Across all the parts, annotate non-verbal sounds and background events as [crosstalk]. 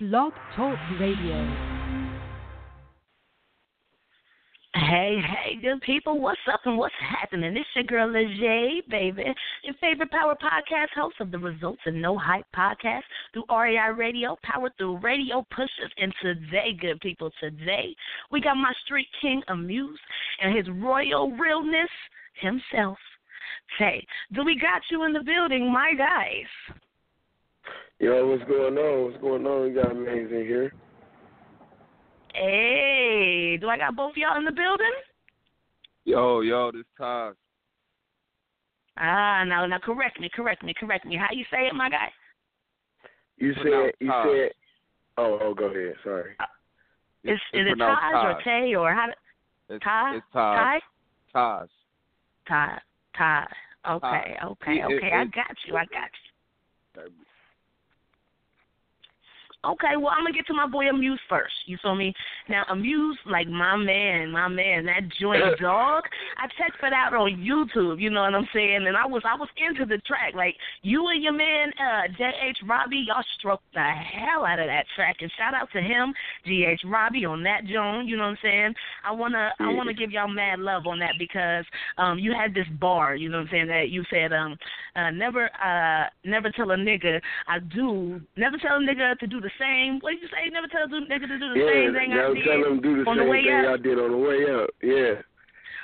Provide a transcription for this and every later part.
Blog Talk Radio. Hey, hey, good people, what's up and what's happening? It's your girl Leger, baby, your favorite power podcast host of the Results and No Hype podcast through REI Radio, powered through radio pushers. And today, good people, today we got my street king Amuse and his royal realness himself. Say, do we got you in the building, my guys? Yo, what's going on? What's going on? We got amazing here. Hey, do I got both y'all in the building? Yo, yo, this Taj. Ah, now, now, correct me, correct me, correct me. How you say it, my guy? You said, you Taj. said. Oh, oh, go ahead. Sorry. Is It's is it pronounced Taj or Tay or how? It's, Taj? it's Taj. Taj? Taj. Taj. Taj. Okay, okay, It- okay. I got you. I got you. Okay, well, I'm gonna get to my boy Amuse first. You feel me? Now, Amuse, like my man, my man, that joint [laughs] dog. I checked it out on YouTube. You know what I'm saying? And I was, I was into the track. Like you and your man, uh, J.H. Robbie, y'all stroked the hell out of that track. And shout out to him, J.H. Robbie, on that joint. You know what I'm saying? I wanna, I wanna give y'all mad love on that because um, you had this bar. You know what I'm saying? That you said, um, uh, never, uh, never tell a nigga I do, never tell a nigga to do the same. What did you say? Never tell a nigga to do the yeah, same thing I did tell them do the on same the way thing up. I did on the way up. Yeah.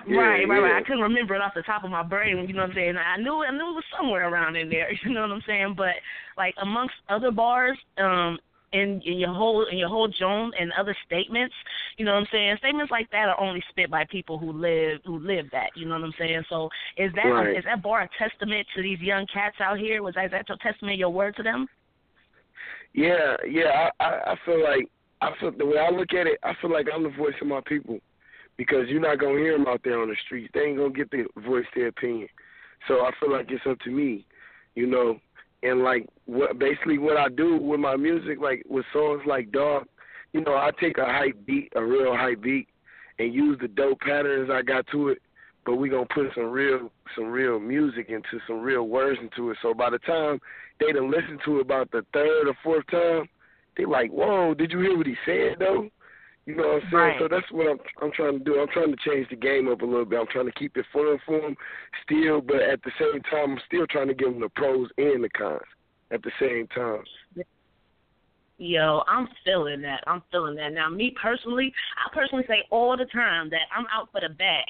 Yeah, right, right, right. I couldn't remember it off the top of my brain. You know what I'm saying? I knew, I knew it was somewhere around in there. [laughs] You know what I'm saying? But like amongst other bars, um, in, in your whole in your whole zone and other statements, you know what I'm saying? Statements like that are only spit by people who live who live that. You know what I'm saying? So is that Right. is that bar a testament to these young cats out here? Was that, is that your testament, your word to them? Yeah, yeah. I, I, I feel like I feel the way I look at it. I feel like I'm the voice of my people because you're not gonna hear them out there on the streets. They ain't gonna get to voice their opinion. So I feel like it's up to me, you know. And like what basically what I do with my music, like with songs like Dog, you know, I take a hype beat, a real hype beat, and use the dope patterns I got to it. But we gonna put some real some real music into some real words into it. So by the time they done listen to it about the third or fourth time, they like, whoa, did you hear what he said though? You know what I'm saying? Right. So that's what I'm I'm trying to do. I'm trying to change the game up a little bit. I'm trying to keep it fun for them still, but at the same time, I'm still trying to give them the pros and the cons at the same time. Yo, I'm feeling that. I'm feeling that. Now, me personally, I personally say all the time that I'm out for the bag,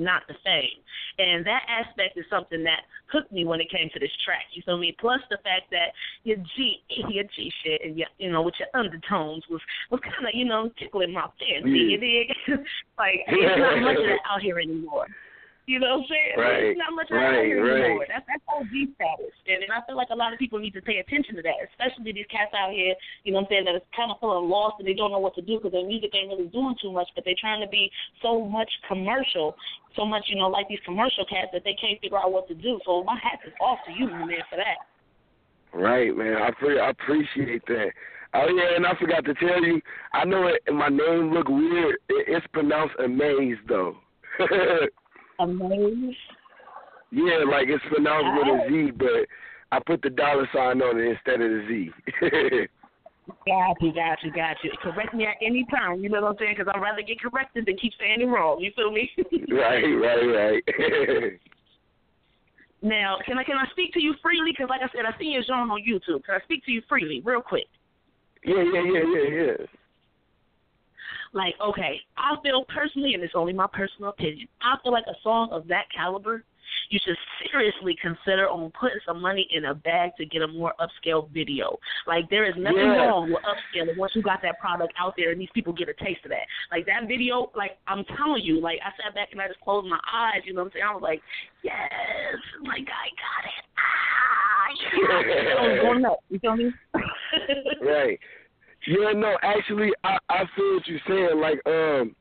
not the same. And that aspect is something that hooked me when it came to this track. You feel me? Plus the fact that your G, [laughs] your G shit, and your, you know, with your undertones was was kind of, you know, tickling my fancy. Yeah. You dig? [laughs] like [laughs] it's not much of that out here anymore. You know what I'm saying? Right, There's not much of out right, here right. anymore. That's that's OG status, and, and I feel like a lot of people need to pay attention to that, especially these cats out here. You know what I'm saying? That is kind of feeling lost and they don't know what to do because their music ain't really doing too much, but they're trying to be so much commercial, so much you know like these commercial cats that they can't figure out what to do. So my hat is off to you, my man, for that. Right, man. I pre- I appreciate that. Oh yeah, and I forgot to tell you, I know it, my name look weird. It, it's pronounced Amaze though. [laughs] Amazed. yeah, like it's pronounced with a Z, but I put the dollar sign on it instead of the Z. [laughs] Got you, got you, got you. Correct me at any time. You know what I'm saying? Because I'd rather get corrected than keep saying it wrong. You feel me? [laughs] right, right, right. [laughs] Now, can I can I speak to you freely? Because like I said, I see your zone on YouTube. Can I speak to you freely, real quick? yeah, yeah, yeah, yeah, yeah. Like, okay, I feel personally, and it's only my personal opinion, I feel like a song of that caliber, you should seriously consider on putting some money in a bag to get a more upscale video. Like, there is nothing Yeah. wrong with upscaling once you got that product out there and these people get a taste of that. Like, that video, like, I'm telling you, like, I sat back and I just closed my eyes, you know what I'm saying? I was like, yes, like, I got it. Ah, yeah. [laughs] I was going up, you feel me? right. Yeah, no, actually, I I feel what you're saying. Like, um,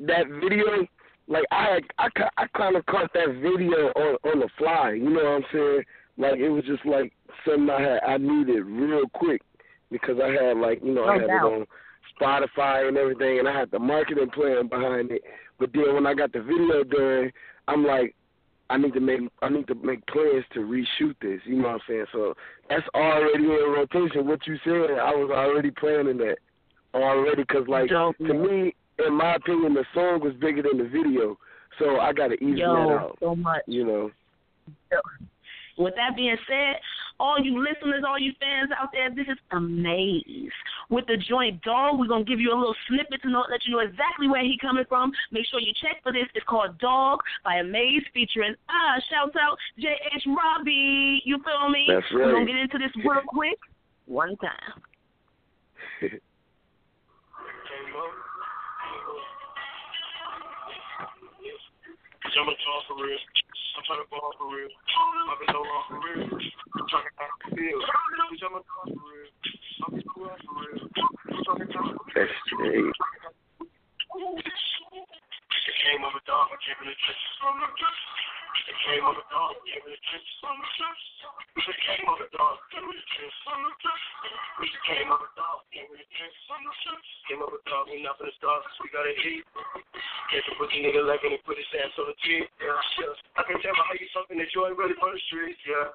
that video, like I I I kind of caught that video on on the fly. You know what I'm saying? Like it was just like something I had I needed real quick because I had like you know I had it on Spotify and everything, and I had the marketing plan behind it. But then when I got the video done, I'm like, I need to make I need to make plans to reshoot this. You know what I'm saying? So that's already in rotation. What you said, I was already planning that already. Cause like Dope. to me, in my opinion, the song was bigger than the video. So I got to even that out. so much. You know. With that being said, all you listeners, all you fans out there, this is Amaze. With the joint Dog, we're gonna give you a little snippet to know, let you know exactly where he coming from. Make sure you check for this. It's called Dog by Amaze featuring ah shout out J.H. Robbie. You feel me? That's right. We're gonna get into this real quick. One time. [laughs] I'm a dog for real. I'm trying to ball for real. I've been so long for real. I'm trying to count the field. I'm a dog for real. I'm been so long for real. I'm trying to count the straight. It came a dog, I can't came in the came of a dog, I came in the trenches. It came of a dog, I came in the trenches. It came of a dog, I came in the trenches. Came of a dog, we not finna start, we gotta eat. Came to put the nigga leg and put his ass on the tree. Yeah, yeah. I can tell by how you something that you ain't ready for the streets, yeah.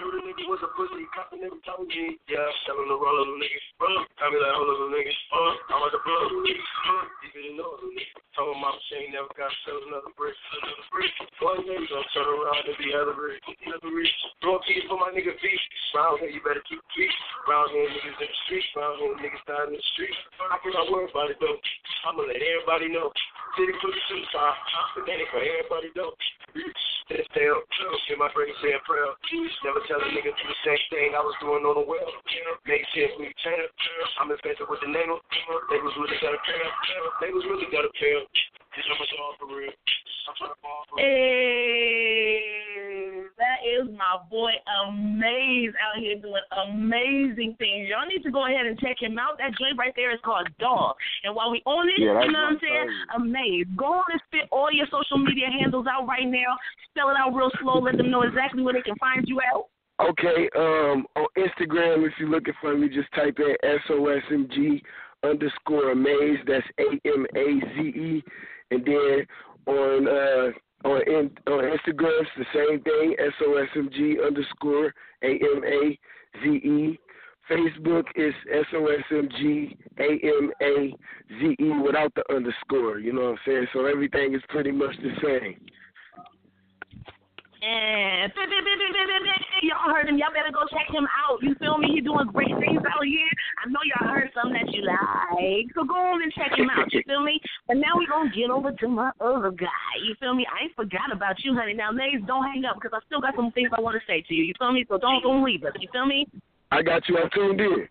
Knew the nigga was a pussy, copping every time we yeah. Tell him to roll little niggas, roll. Tell me like, hold little niggas, uh, I'm like a blood, uh, you didn't know, little nigga. Told my she ain't never got to sell another brick, another brick. One day we gonna turn around and be other rich, rich. Throwing keys for my nigga feet. Round here, you better keep keys. Round here, niggas in the street. Round here, niggas down in the street. I cannot worry about it though. I'ma let everybody know. City put the top. Organic for everybody though. This tail, get my break saying prayer. Never tell a nigga do the same thing I was doing on the well. Make shit we turn. I'm infected with the name. Niggas really got a pair. Niggas really got a pair. This number's all for real. I'm trying to ball for real. Hey, that is my boy Amaze out here doing amazing things. Y'all need to go ahead and check him out. That joint right there is called Dog. And while we on it, Yeah, you know what I'm saying? favorite. Amaze. Go on and spit all your social media handles out right now. Spell it out real slow. Let them know exactly where they can find you at. Okay, um, on Instagram, if you're looking for me, just type in SOSMG underscore amaze. That's A M A Z E. And then on uh on in, on Instagram, it's the same thing. SOSMG underscore A M A Z E. Facebook is SOSMG A M A Z E without the underscore. You know what I'm saying? So everything is pretty much the same. And [laughs] y'all heard him. Y'all better go check him out. You feel me? He's doing great things out here. I know y'all heard something that you like. So go on and check him out. You [laughs] feel me? But now we going to get over to my other guy. You feel me? I ain't forgot about you, honey. Now, ladies, don't hang up because I still got some things I want to say to you. You feel me? So don't, don't leave us. You feel me? I got you. I tuned in.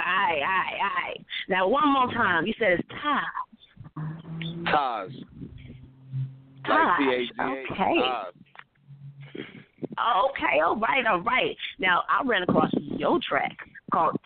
Aye, aye, aye. Now, one more time. You said it's Taj. Taj. Like Okay. Okay, all right, all right. Now I ran across your track called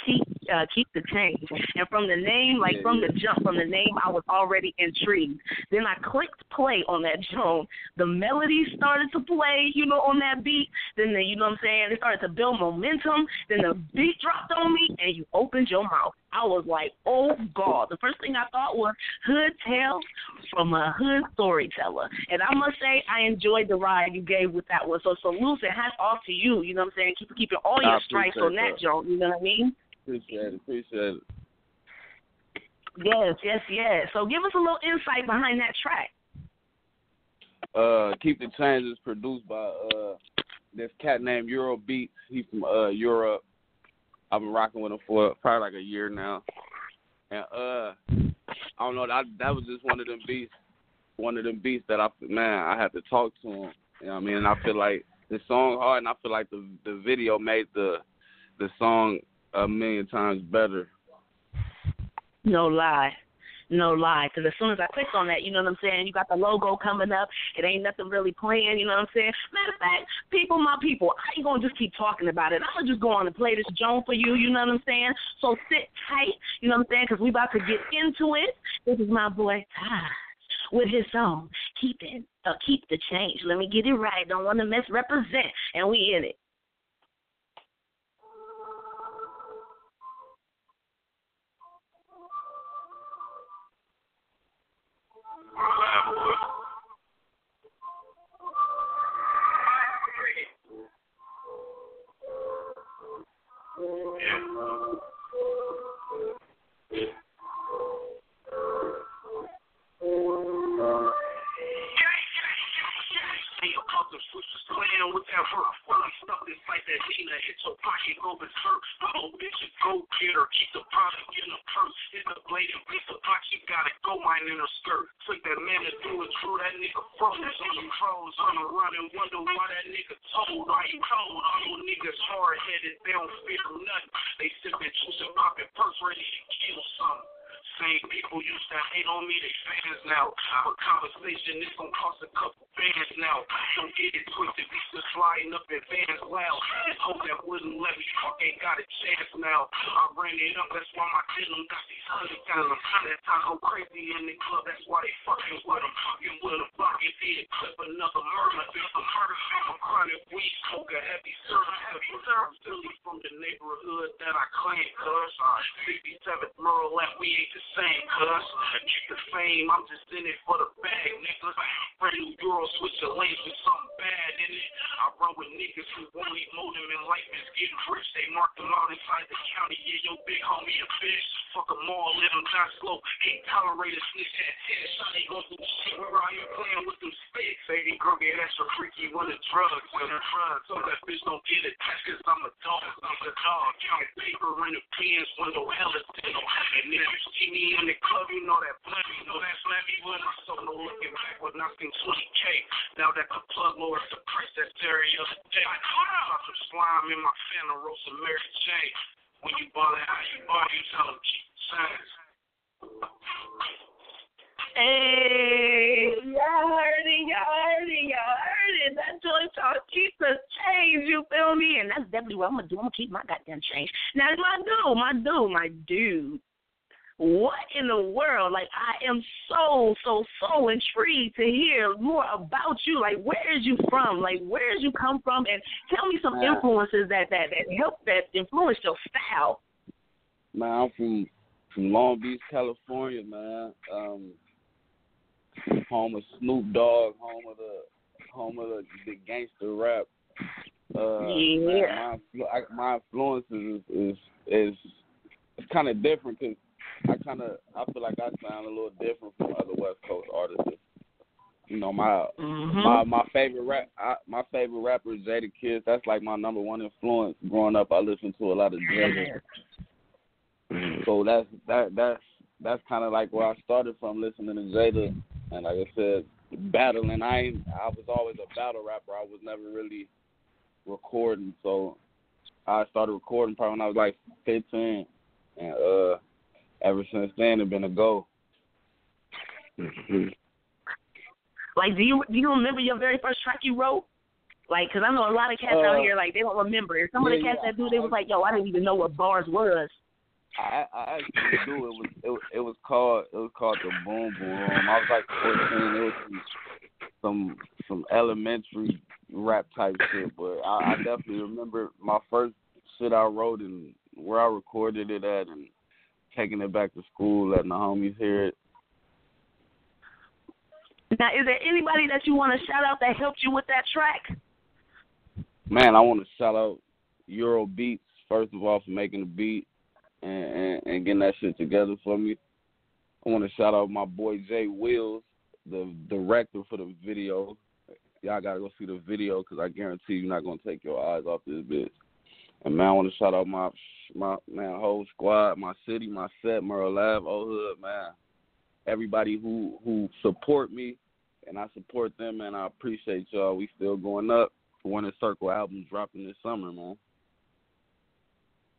uh, Keep the Change, and from the name, like Yeah, from yeah. the jump, from the name, I was already intrigued. Then I clicked play on that joint. The melody started to play, you know, on that beat. Then the, you know what I'm saying, it started to build momentum. Then the beat dropped on me, and you opened your mouth. I was like, oh God. The first thing I thought was Hood Tales from a Hood Storyteller. And I must say, I enjoyed the ride you gave with that one. So salute and hats off to you. You know what I'm saying? Keep keeping all your stripes on that that. joint. You know what I mean? Appreciate it. Appreciate it. Yes, yes, yes. So give us a little insight behind that track. Uh, Keep the Changes produced by uh this cat named Euro Beats. He's from uh Europe. I've been rocking with him for probably like a year now. And uh I don't know, that that was just one of them beats one of them beats that I man, I had to talk to him. You know what I mean? And I feel like the song hard and I feel like the the video made the the song a million times better. No lie. No lie. Because as soon as I clicked on that, you know what I'm saying? You got the logo coming up. It ain't nothing really playing. You know what I'm saying? Matter of fact, people, my people, I ain't going to just keep talking about it. I'm going to just go on and play this Joan for you. You know what I'm saying? So sit tight. You know what I'm saying? Because we about to get into it. This is my boy, Ty. With his song, keep it, uh, keep the change. Let me get it right. Don't want to misrepresent, and we in it. the some playing with that rough. While I stuck this like that Nina, hit your pocket, go berserk. Oh, bitch, you go get her. Keep the product in the purse. It's a bladed piece of box, you gotta go mine in her skirt. Took that man to do it true, that nigga froze. On the pros, on the run and wonder why that nigga told. Why he cold? All you niggas hard headed, they don't fear nothing. They sipping juice and popping purse, ready to kill something. Same people used to hate on me, they fans now. A conversation is gonna cost a couple bands now. Don't get it twisted, we still sliding up in vans loud. Hope that wouldn't let me fuck ain't got a chance now. I ran it up, that's why my denim got these hundred down. That time go crazy in the club, that's why they fucking with them. Fucking with them, fucking did clip another murder. There's a murder, I'm chronic weed, a heavy syrup, heavy syrup. Silly from the neighborhood that I claim, cuz. 67th Merle, that we ain't the same, cuz. Keep the fame, I'm just in it for the bag, nigga. Brand new girl, switch the lanes with something bad in it. I run with niggas who won't leave them in life is getting rich. They mark them out inside the county. Yeah, yo, big homie a bitch. Fuck them all, let them die slow. Ain't tolerate snitch at 10. Son, they gon' do shit. We're out here playing with them. Say they girl get extra freaky when the drugs, when the drugs. So that bitch don't get attached cause I'm a dog. I'm a dog. Counting paper in the pens when no hell is dead. And if you see me in the club, you know that blood, you know that slammy when I saw no looking back when I seen 20K. Now that the plug lord suppressed that stereo day. I caught some slime in my fan and Fanta Rosa Mary Jane. When you ball it how you ball, you tell them the. Hey, y'all heard it, y'all heard it, y'all heard it. That joint called Keep the Change, you feel me? And that's definitely what I'm gonna do. I'm gonna keep my goddamn change. Now, my dude, my dude, my dude. What in the world? Like, I am so, so, so intrigued to hear more about you. Like, where is you from? Like, where did you come from? And tell me some influences that that that help that influence your style. Man, I'm from from Long Beach, California, man. Um, home of Snoop Dogg, home of the home of the, the gangster rap. Uh, Yeah. man, my I, my influences is is, is it's kind of different because I kind of I feel like I sound a little different from other West Coast artists. You know, my Mm-hmm. my my favorite rap I, my favorite rapper is Jada Kiss. That's like my number one influence. Growing up, I listened to a lot of Jada. So that's that that's that's kind of like where I started from listening to Jada, and like I said, battling. I I was always a battle rapper. I was never really recording. So I started recording probably when I was like 15, and uh, ever since then it's been a go. Mhm. Like, do you do you remember your very first track you wrote? Like, 'cause I know a lot of cats out Uh, here like they don't remember. And some of the cats yeah. that do, they was like, "Yo, I didn't even know what bars was." I I actually do. It was it, was- it was called it was called the Boom Boom Room. I was like 14. It was some some, some elementary rap type shit, but I, I definitely remember my first shit I wrote and where I recorded it at, and taking it back to school, letting the homies hear it. Now, is there anybody that you want to shout out that helped you with that track? Man, I want to shout out Euro Beats first of all for making the beat and, and, getting that shit together for me. I want to shout out my boy Jay Wills, the director for the video. Y'all gotta go see the video because I guarantee you're not gonna take your eyes off this bitch. And man, I want to shout out my my man whole squad, my city, my set, Merle Lab, Old Hood, man. Everybody who who support me and I support them, and I appreciate y'all. We still going up. Winter Circle album dropping this summer, man.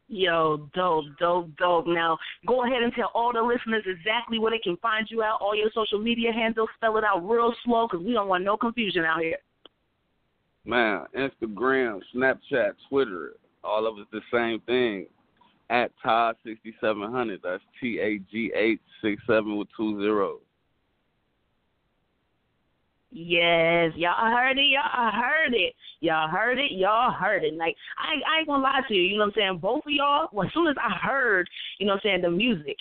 Yo, dope, dope, dope. Now, go ahead and tell all the listeners exactly where they can find you out. All your social media handles. Spell it out real slow because we don't want no confusion out here. Man, Instagram, Snapchat, Twitter, all of it's the same thing. At Todd sixty seven hundred. That's T A G six seven with two zeros. Yes, y'all heard it. Y'all heard it. Y'all heard it. Y'all heard it. Like I, I ain't gonna lie to you. You know what I'm saying? Both of y'all. Well, as soon as I heard, you know what I'm saying, the music,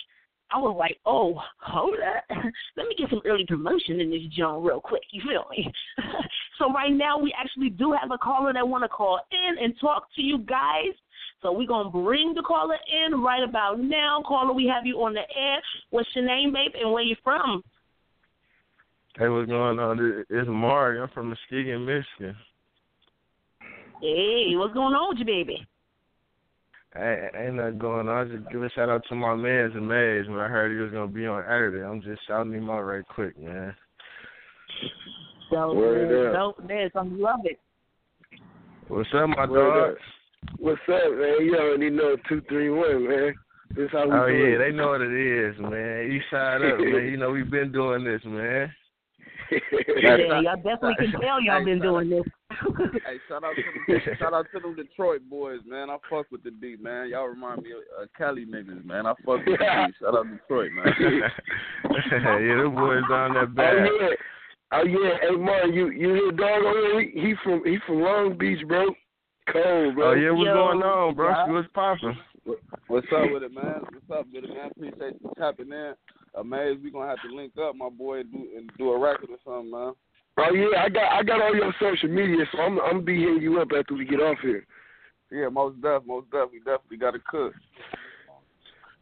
I was like, oh, hold up. [laughs] Let me get some early promotion in this joint real quick. You feel me? [laughs] so right now we actually do have a caller that want to call in and talk to you guys. So we're gonna bring the caller in right about now. Caller, we have you on the air. What's your name, babe, and where you from? Hey, what's going on? It's Mark. I'm from Muskegon, Michigan. Hey, what's going on with you, baby? Ain't, ain't nothing going on. I just give a shout out to my man's and Maze when I heard he was gonna be on Saturday. I'm just shouting him out right quick, man. Dope, Word man. up. Dope, man. I love it. What's up, my Word dog? up. What's up, man? You already know two three one, man. This how we Oh do yeah, they know what it is, man. East side up, man. You know we've been doing this, man. [laughs] Yeah, y'all definitely can tell y'all been doing this. Hey, shout out to them, [laughs] shout out to them Detroit boys, man. I fuck with the D, man. Y'all remind me of uh, Cali niggas, man. I fuck with the D. [laughs] Shout out Detroit, man. yeah, them boys down that Oh bad. yeah, oh yeah. Hey Martin, you you hear dog over He, he from he from Long Beach, bro. Cold, bro. Oh yeah, what's Yo, going on, bro? yeah. What's popping? What's up with it, man? What's up with it, man? Appreciate you tapping in. Amazed we gonna have to link up, my boy, and do and do a record or something, man. Oh yeah, I got I got all your social media, so I'm I'm gonna be hitting you up after we get off here. Yeah, most def, most def. We definitely got to cook.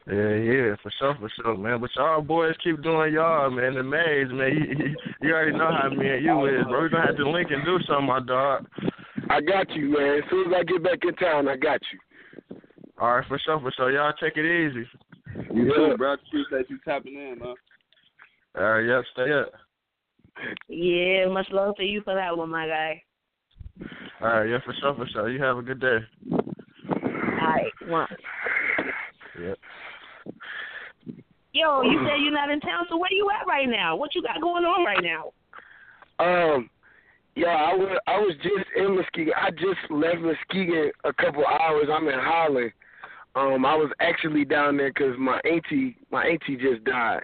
Yeah, yeah, for sure, for sure, man. But y'all boys keep doing y'all, man. The maze, man. You, you, you already know how me and you is, bro. We're gonna have to link and do something, my dog. I got you, man. As soon as I get back in town, I got you. All right, for sure, for sure. Y'all take it easy. You Yeah. too, bro. Appreciate you tapping in, man. All right, yep, stay up. Yeah, much love to you for that one, my guy. All right, yeah, for sure, for sure. You have a good day. All right, one. Yep. Yo, you said you're not in town, so where you at right now? What you got going on right now? Um, yeah, I was I was just in Muskegon. I just left Muskegon a couple hours. I'm in Holland. Um, I was actually down there because my auntie my auntie just died.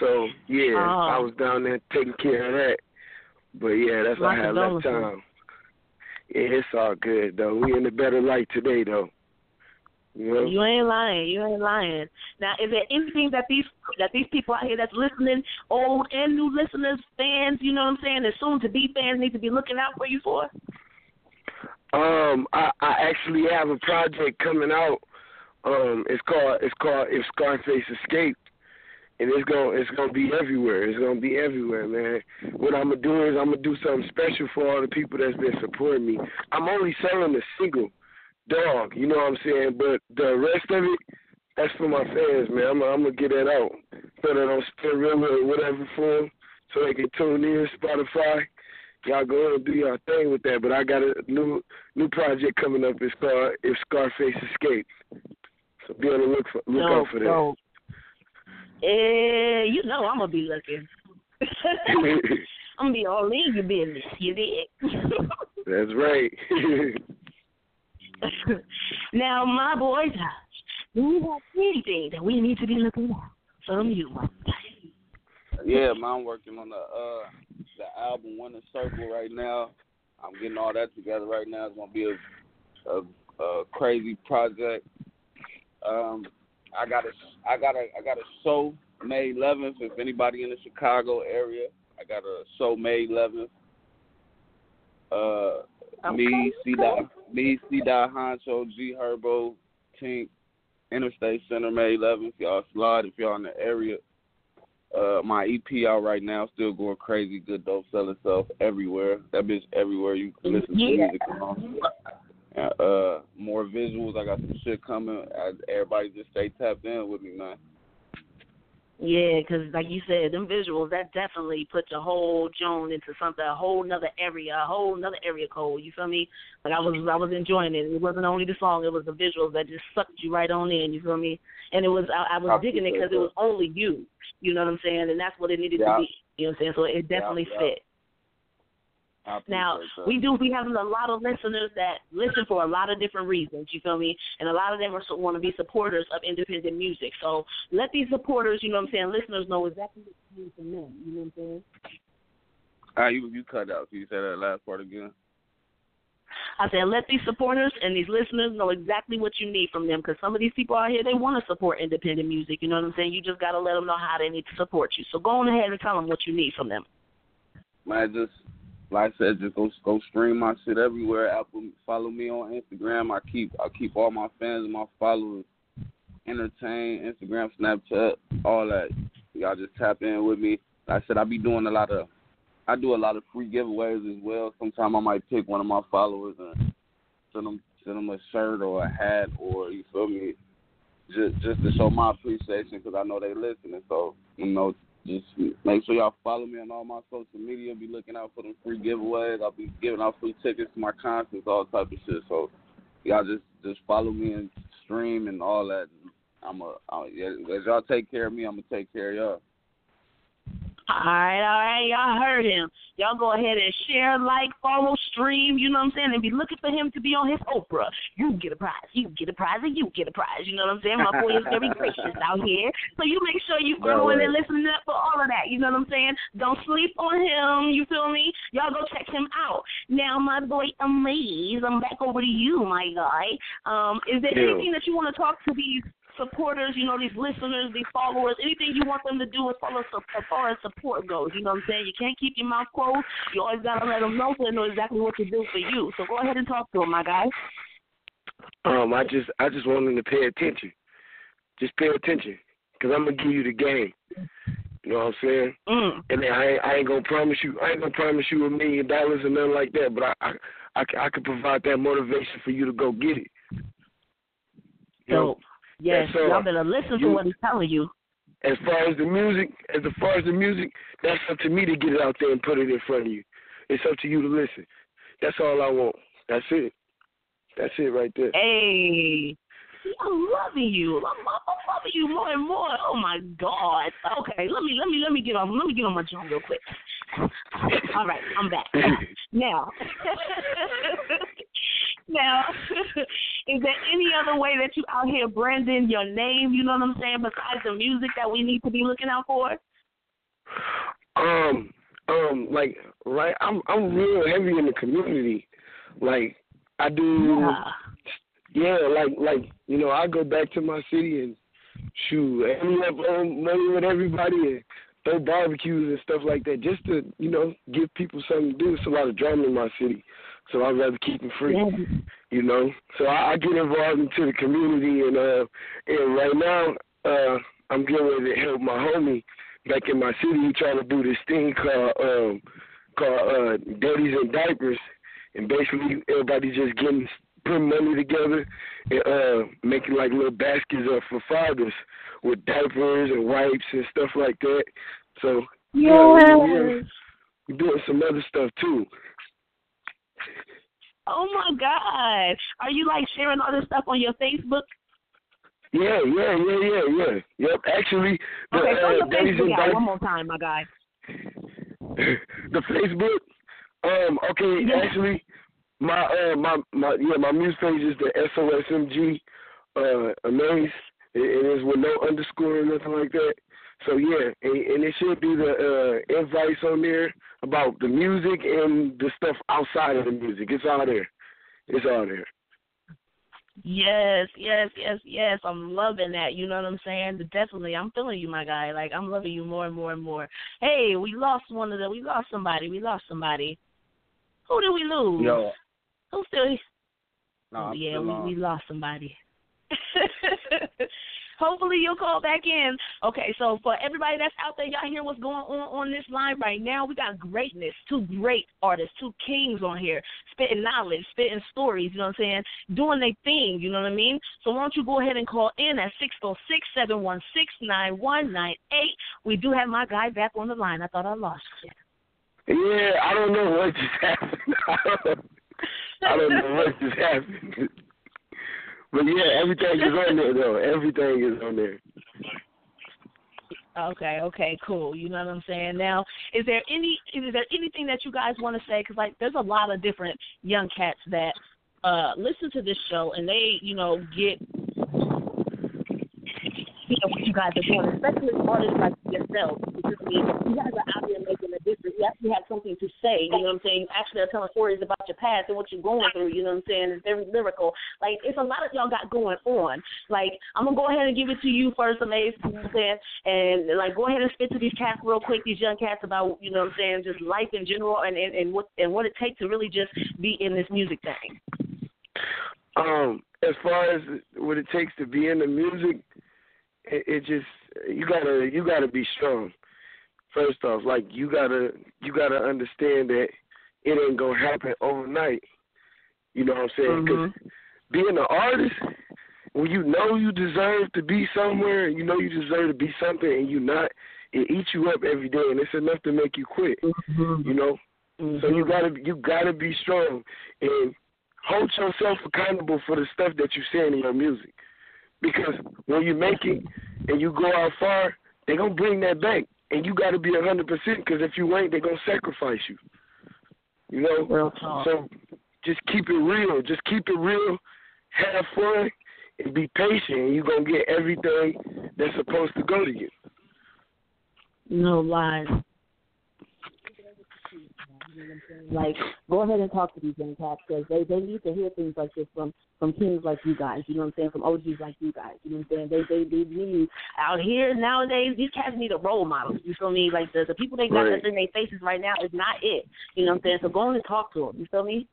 So yeah, Oh. I was down there taking care of that. But yeah, that's why I had left town. Yeah, it's all good though. We in a better light today though. You know? You ain't lying. You ain't lying. Now, is there anything that these that these people out here that's listening, old and new listeners, fans, you know what I'm saying, and soon to be fans need to be looking out for you for? Um, I, I actually have a project coming out. Um, it's called it's called If Scarface Escaped, and it's gonna it's gonna be everywhere. It's gonna be everywhere, man. What I'm gonna do is I'm gonna do something special for all the people that's been supporting me. I'm only selling the single, dog. You know what I'm saying? But the rest of it, that's for my fans, man. I'm, I'm gonna get that out, put it on stereo or whatever form, so they can tune in Spotify y'all go ahead and do your thing with that. But I got a new new project coming up. It's called If Scarface Escapes. So be on the look for look out for that. dope. Eh, you know I'm gonna be looking. [laughs] I'm gonna be all in your business. You did. That's right. [laughs] now, my boys, do you have anything that we need to be looking out from you? my? Yeah, man, I'm working on the uh the album Winter Circle right now. I'm getting all that together right now. It's gonna be a a, a crazy project. Um, I got a I got a I got a show May 11th. If anybody in the Chicago area, I got a show May 11th. Uh, me, Okay, C. Dot, me, C. Dot Honcho, G. Herbo, Tink, Interstate Center May 11th. Y'all slide if y'all in the area. Uh, my EP out right now, still going crazy. Good dope, sell itself everywhere. That bitch everywhere you can listen to Yeah. music on. Uh, more visuals. I got some shit coming. I, everybody just stay tapped in with me, man. Yeah, 'cause like you said, them visuals that definitely puts a whole Joan into something, a whole nother area, a whole nother area code. You feel me? Like I was, I was enjoying it. It wasn't only the song; it was the visuals that just sucked you right on in. You feel me? And it was, I, I was I digging it 'cause appreciate it was only you. You know what I'm saying? And that's what it needed Yeah. to be. You know what I'm saying? So it definitely yeah. fit. Now that. we do we have a lot of listeners that listen for a lot of different reasons. You feel me? And a lot of them are want to be supporters of independent music. So let these supporters, you know what I'm saying, listeners know exactly what you need from them. You know what I'm saying? Ah, you you cut out. Can you say that last part again? I said let these supporters and these listeners know exactly what you need from them because some of these people out here they want to support independent music. You know what I'm saying? You just got to let them know how they need to support you. So go on ahead and tell them what you need from them. Man, just like I said, just go go stream my shit everywhere. Apple, follow me on Instagram. I keep I keep all my fans and my followers entertained. Instagram, Snapchat, all that. Y'all just tap in with me. Like I said, I be doing a lot of I do a lot of free giveaways as well. Sometimes I might pick one of my followers and send them send them a shirt or a hat or you feel me, just just to show my appreciation because I know they listening. So you know, just make sure y'all follow me on all my social media. Be looking out for them free giveaways. I'll be giving out free tickets to my concerts, all type of shit. So y'all just just follow me and stream and all that. I'm a, I, as y'all take care of me, I'm gonna take care of y'all. All right, all right, y'all heard him. Y'all go ahead and share, like, follow, stream, you know what I'm saying, and be looking for him to be on his Oprah. You get a prize, you get a prize, and you get a prize. You know what I'm saying? My boy is very [laughs] gracious out here. So you make sure you go in and listen up for all of that. You know what I'm saying? Don't sleep on him. You feel me? Y'all go check him out. Now, my boy Amaze, I'm back over to you, my guy. Um, is there Yeah. anything that you want to talk to these supporters, you know, these listeners, these followers, anything you want them to do as far as, as far as support goes. You know what I'm saying? You can't keep your mouth closed. You always got to let them know so they know exactly what to do for you. So go ahead and talk to them, my guy. Um, I just I just want them to pay attention. Just pay attention, cause I'm gonna give you the game. You know what I'm saying? Mm. And I ain't, I ain't gonna promise you I ain't gonna promise you a million dollars or nothing like that. But I I I, can- I can provide that motivation for you to go get it. You know, Dope. Yes, all. y'all better listen to what he's telling you. as far as the music, as far as the music, that's up to me to get it out there and put it in front of you. It's up to you to listen. That's all I want. That's it. That's it right there. Hey, I'm loving you. I'm, I'm loving you more and more. Oh my God. Okay, let me let me let me get on let me get on my drum real quick. All right, I'm back. [laughs] Now, [laughs] now, [laughs] is there any other way that you out here branding your name? You know what I'm saying? Besides the music that we need to be looking out for. Um, um, like right, I'm I'm real heavy in the community. Like I do, Yeah. yeah. Like like you know, I go back to my city and shoot, end up um, money with everybody and throw barbecues and stuff like that, just to you know give people something to do. It's a lot of drama in my city, so I'd rather keep it free. you know. So I, I get involved into the community, and uh, and right now uh, I'm getting ready to help my homie back in my city. He trying to do this thing called um, called uh, Daddies and Diapers, and basically everybody just getting putting money together and uh, making like little baskets up for fathers with diapers and wipes and stuff like that. So yeah, we're doing some other stuff too. Oh my God. Are you like sharing all this stuff on your Facebook? Yeah, yeah, yeah, yeah, yeah. Yep. Actually, the Okay, uh, your Facebook out one more time, my guy. [laughs] the Facebook. Um. Okay. Yeah. Actually, my uh my my yeah my music page is the SOSMG uh amaze. It, it is with no underscore or nothing like that. So yeah, and, and it should be the uh invites on there about the music and the stuff outside of the music. It's all there. It's all there. Yes, yes, yes, yes. I'm loving that. You know what I'm saying? Definitely, I'm feeling you, my guy. Like I'm loving you more and more and more. Hey, we lost one of the. We lost somebody. We lost somebody. Who did we lose? Yo, Who still? no, oh, yeah, we we lost somebody. [laughs] Hopefully you'll call back in. Okay, so for everybody that's out there, y'all hear what's going on on this line right now. We got greatness, two great artists, two kings on here, spitting knowledge, spitting stories. You know what I'm saying? Doing their thing. You know what I mean? So why don't you go ahead and call in at six four six seven one six nine one nine eight. We do have my guy back on the line. I thought I lost you. Yeah, I don't know what just [laughs] happened. I don't know what just happened. But yeah, everything is on there though. Everything is on there. Okay, okay, cool. You know what I'm saying. Now, is there any is there anything that you guys want to say? Because like, there's a lot of different young cats that uh listen to this show and they, you know, get you know what you guys are doing, especially artists like yourself. Because I mean, you guys are out here making a difference. You actually have something to say. You know what I'm saying? Actually, are telling stories about your past and what you're going through. You know what I'm saying? It's very lyrical. Like it's a lot of y'all got going on. Like I'm gonna go ahead and give it to you first, Amaze. You know what I'm saying? And like go ahead and spit to these cats real quick, these young cats about you know what I'm saying, just life in general and and, and what and what it takes to really just be in this music thing. Um, as far as what it takes to be in the music, it, it just you gotta you gotta be strong. First off, like you gotta you gotta understand that it ain't gonna happen overnight. You know what I'm saying? 'Cause being an artist, when you know you deserve to be somewhere, and you know you deserve to be something, and you not, it eats you up every day, and it's enough to make you quit. Mm-hmm. You know, so you gotta you gotta be strong and hold yourself accountable for the stuff that you're saying in your music, because when you make it and you go out far, they gonna bring that back, and you gotta be a hundred percent. Because if you ain't, they gonna sacrifice you. You know, Real talk. so just keep it real. Just keep it real. Have fun and be patient, and you're gonna get everything that's supposed to go to you. No lies. Like, go ahead and talk to these young cats because they they need to hear things like this from from kings like you guys. You know what I'm saying? From OGs like you guys. You know what I'm saying? They they they need Out here nowadays, these cats need a role model. You feel me? Like the the people they got Right. that's in their faces right now is not it. You know what I'm saying? So go on and talk to them. You feel me?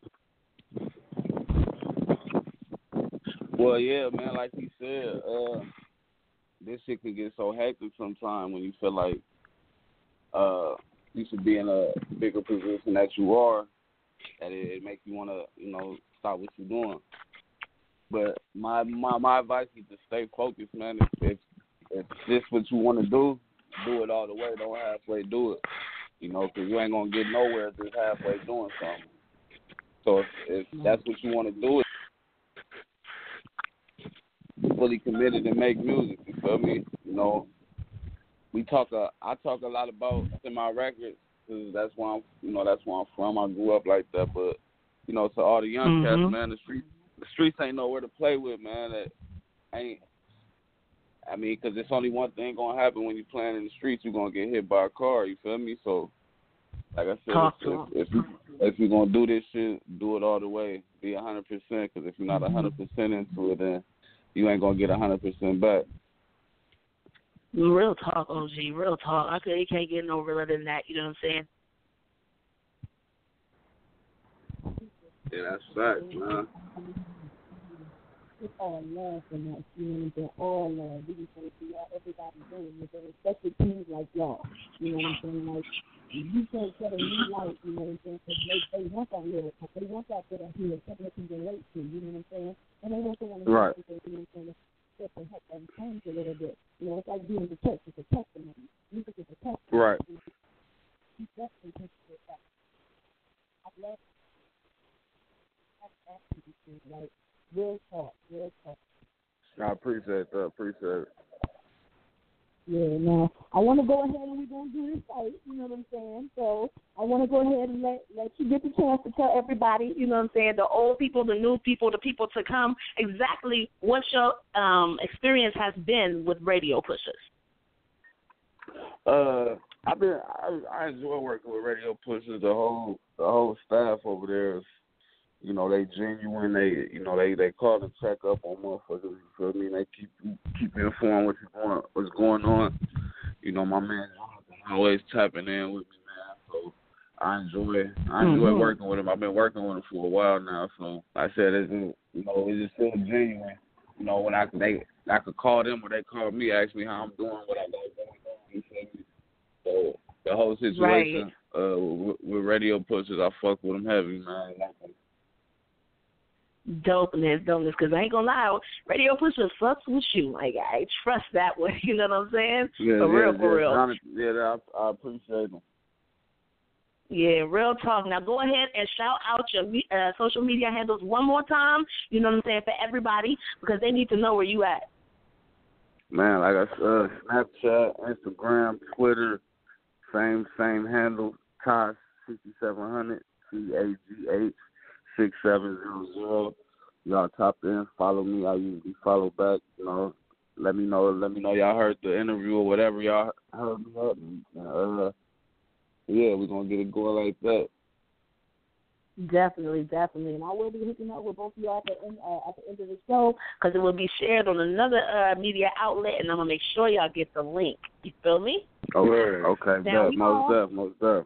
Well, yeah, man. Like he said, uh, this shit can get so hectic sometimes when you feel like uh, you should be in a bigger position that you are, that it, it makes you want to, you know, stop what you're doing. But my my my advice is to stay focused, man. If if, if this what you want to do, do it all the way. Don't halfway do it. You know, 'cause you ain't gonna get nowhere just halfway doing something. So if, if mm-hmm. that's what you want to do, it fully committed and make music. You feel me? You know, talk. A, I talk a lot about in my records because that's where I'm. You know, that's where I'm from. I grew up like that. But you know, to all the young Mhm. cats, man, the streets, the streets ain't nowhere to play with, man. That ain't. I mean, 'cause it's only one thing gonna happen when you playing in the streets. You're gonna get hit by a car. You feel me? So, like I said, if, if, if, you, if you're gonna do this shit, do it all the way. Be a hundred percent. Because if you're not a hundred percent into it, then you ain't gonna get a hundred percent back. Real talk, OG. Real talk. I could, you can't get no realer than that. You know what I'm saying? Yeah, that's facts, man. it's all love from us. You know what I'm saying? All love. We just want to see how everybody doing. You know, especially teams like y'all. You know what I'm saying? Like you can't set a new light. You know what I'm saying? Because they they want that little, they want that bit of here, something they can relate to. You know what I'm saying? And they want someone to Right. You know what I'm saying? That can help them change a little bit. You know, it's like being the church. It's a testimony. Music is a testimony. Right. You definitely can do that. I love that's actually like real talk, real talk. I appreciate that. Appreciate it. Yeah, now I want to go ahead and we're gonna do this fight. You know what I'm saying? So I want to go ahead and let let you get the chance to tell everybody. You know what I'm saying? The old people, the new people, the people to come, exactly what your um experience has been with radio pushers. Uh, I've been. I, I enjoy working with Radio Pushers. The whole the whole staff over there is, you know, they genuine. They you know they they call and check up on motherfuckers. You feel me? They keep you keep you informed what's going what's going on. You know, my man always tapping in with me, man. So I enjoy I enjoy Mhm. working with him. I've been working with him for a while now. So like I said it's you know it just feels genuine. You know when I they I could call them or they call me, ask me how I'm doing, what I got going on. You feel me? So the whole situation uh, with, with radio pushers, I fuck with them heavy, man. Like, Dopeness, dopeness, because I ain't gonna lie, radio Pusher fucks with you. Like I trust that one. [laughs] You know what I'm saying? yeah, for yeah, real, yeah, for real. Yeah, I, I appreciate them. Yeah, real talk. Now go ahead and shout out your uh, social media handles one more time. You know what I'm saying for everybody because they need to know where you at. Man, like I said, uh, Snapchat, Instagram, Twitter, same same handle, Tosh sixty seven hundred, T A G H six seven zero zero. Y'all top in, follow me. I usually follow back. You know, let me know. Let me know y'all heard the interview or whatever y'all heard me up. Uh, yeah, we're gonna get it going like that. Definitely, definitely, and I will be hooking up with both of y'all at the end, uh, at the end of the show. because it will be shared on another uh, media outlet, and I'm gonna make sure y'all get the link. You feel me? Okay, okay, Now bet, most all- def, most def.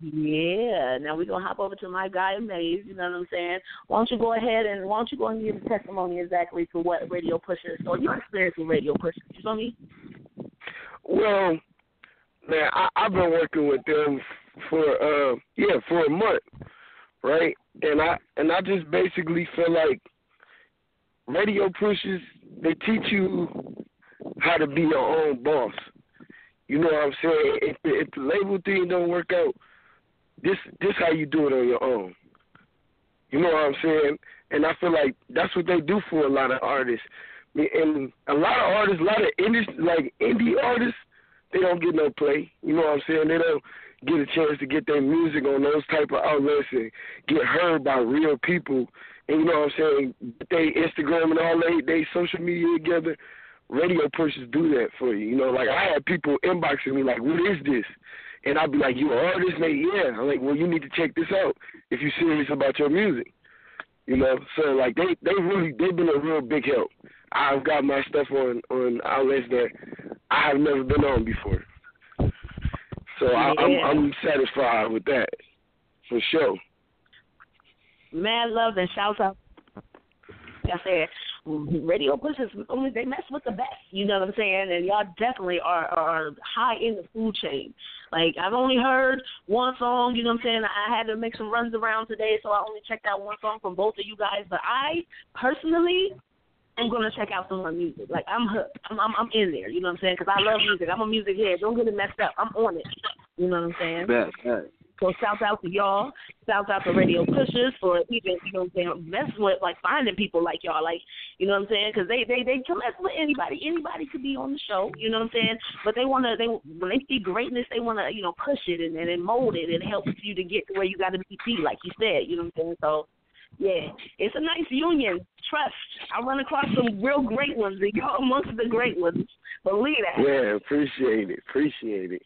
Yeah. Now we're gonna hop over to my guy Maze. You know what I'm saying? Why don't you go ahead and why don't you go and give the testimony exactly for what radio pushers or your experience with radio pushers? You feel me? Well, man, I, I've been working with them for uh yeah for a month, right? And I and I just basically feel like radio pushes they teach you how to be your own boss. You know what I'm saying? If the, if the label thing don't work out, this this how you do it on your own. You know what I'm saying? And I feel like that's what they do for a lot of artists. And a lot of artists, a lot of indie like indie artists, they don't get no play. You know what I'm saying? They don't get a chance to get their music on those type of outlets and get heard by real people. And you know what I'm saying? They Instagram and all they they social media together. Radio pushers do that for you. You know, like I had people inboxing me like, "What is this?" And I'd be like, "You an artist, mate? Yeah." I'm like, "Well, you need to check this out if you're serious about your music." You know, so like they they really they've been a real big help. I've got my stuff on on outlets that I have never been on before. So I, I'm I'm satisfied with that for sure. Mad love and shouts out. Like I said, radio pushers only they mess with the best. You know what I'm saying? And y'all definitely are are high in the food chain. Like I've only heard one song. You know what I'm saying? I had to make some runs around today, so I only checked out one song from both of you guys. But I personally am gonna check out some of the music. Like I'm hooked. I'm I'm, I'm in there. You know what I'm saying? Because I love music. I'm a music head. Don't get it messed up. I'm on it. You know what I'm saying? Bet, bet. So shout out to y'all. Shout out to Radio Pushers for even you know what I'm saying messing with like finding people like y'all. Like you know what I'm saying? Because they they they can mess with anybody. Anybody could be on the show. You know what I'm saying? But they wanna they when they see greatness, they wanna you know push it and and, and mold it and help you to get to where you got to be, like you said. You know what I'm saying? So yeah, it's a nice union. Trust. I run across some real great ones, and y'all amongst the great ones. Believe that. Yeah, appreciate it. Appreciate it.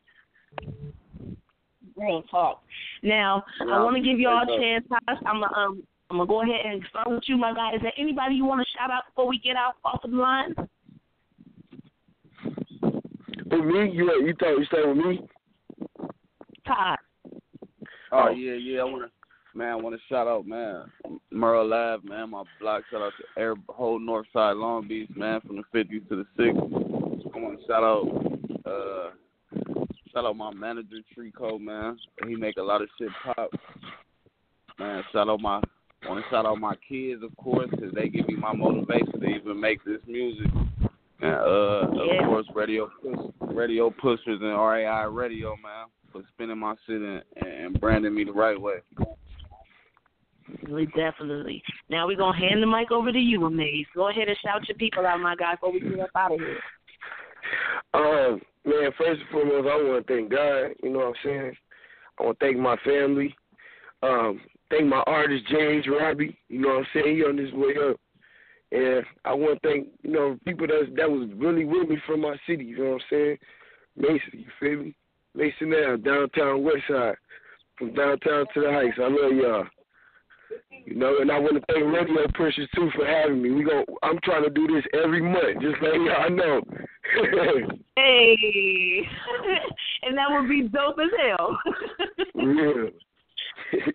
Real talk. Now, I want to give y'all a chance. I'm gonna um, I'm gonna go ahead and start with you, my guy. Is there anybody you want to shout out before we get out off of the line? With me, you you thought you start with me? Todd. Oh yeah, yeah. I wanna man, I wanna shout out man. Merle Lab, man, my block, shout out to every whole north side Long Beach, man, from the fifties to the sixties. I wanna shout out uh shout out my manager Trico, man. He make a lot of shit pop. Man, shout out my want to shout out my kids, of course, because they give me my motivation to even make this music. And uh, Yeah. of course, radio radio pushers and RAI Radio, man, for spinning my shit and, and branding me the right way. Really, definitely. Now we're gonna hand the mic over to you, Amaze. Go ahead and shout your people out, my guy, before we get up out of here. Um, man, first and foremost, I want to thank God. You know what I'm saying? I want to thank my family. Um, thank my artist James Robbie. You know what I'm saying? He on his way up. And I want to thank you know people that that was really with me from my city. You know what I'm saying? Mason, you feel me? Mason now, downtown West Side, from downtown to the Heights. I love y'all. You know, and I want to thank Radio Pushers too for having me. We go. I'm trying to do this every month, just letting y'all know. [laughs] Hey, [laughs] and that would be dope as hell. [laughs] yeah.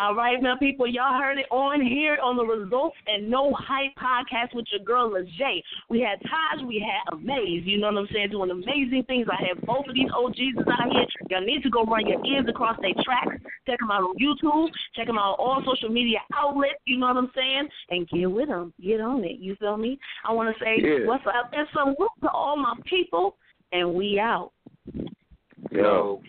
All right, now, people, y'all heard it on here on the Results and No Hype podcast with your girl, Lejay. We had Taj, we had Amaze, you know what I'm saying, doing amazing things. I have both of these OGs out here. Y'all need to go run your ears across their tracks. Check them out on YouTube. Check them out on all social media outlets, you know what I'm saying, and get with them. Get on it, you feel me? I want to say Yeah. what's up and salute to all my people, and we out. Yo.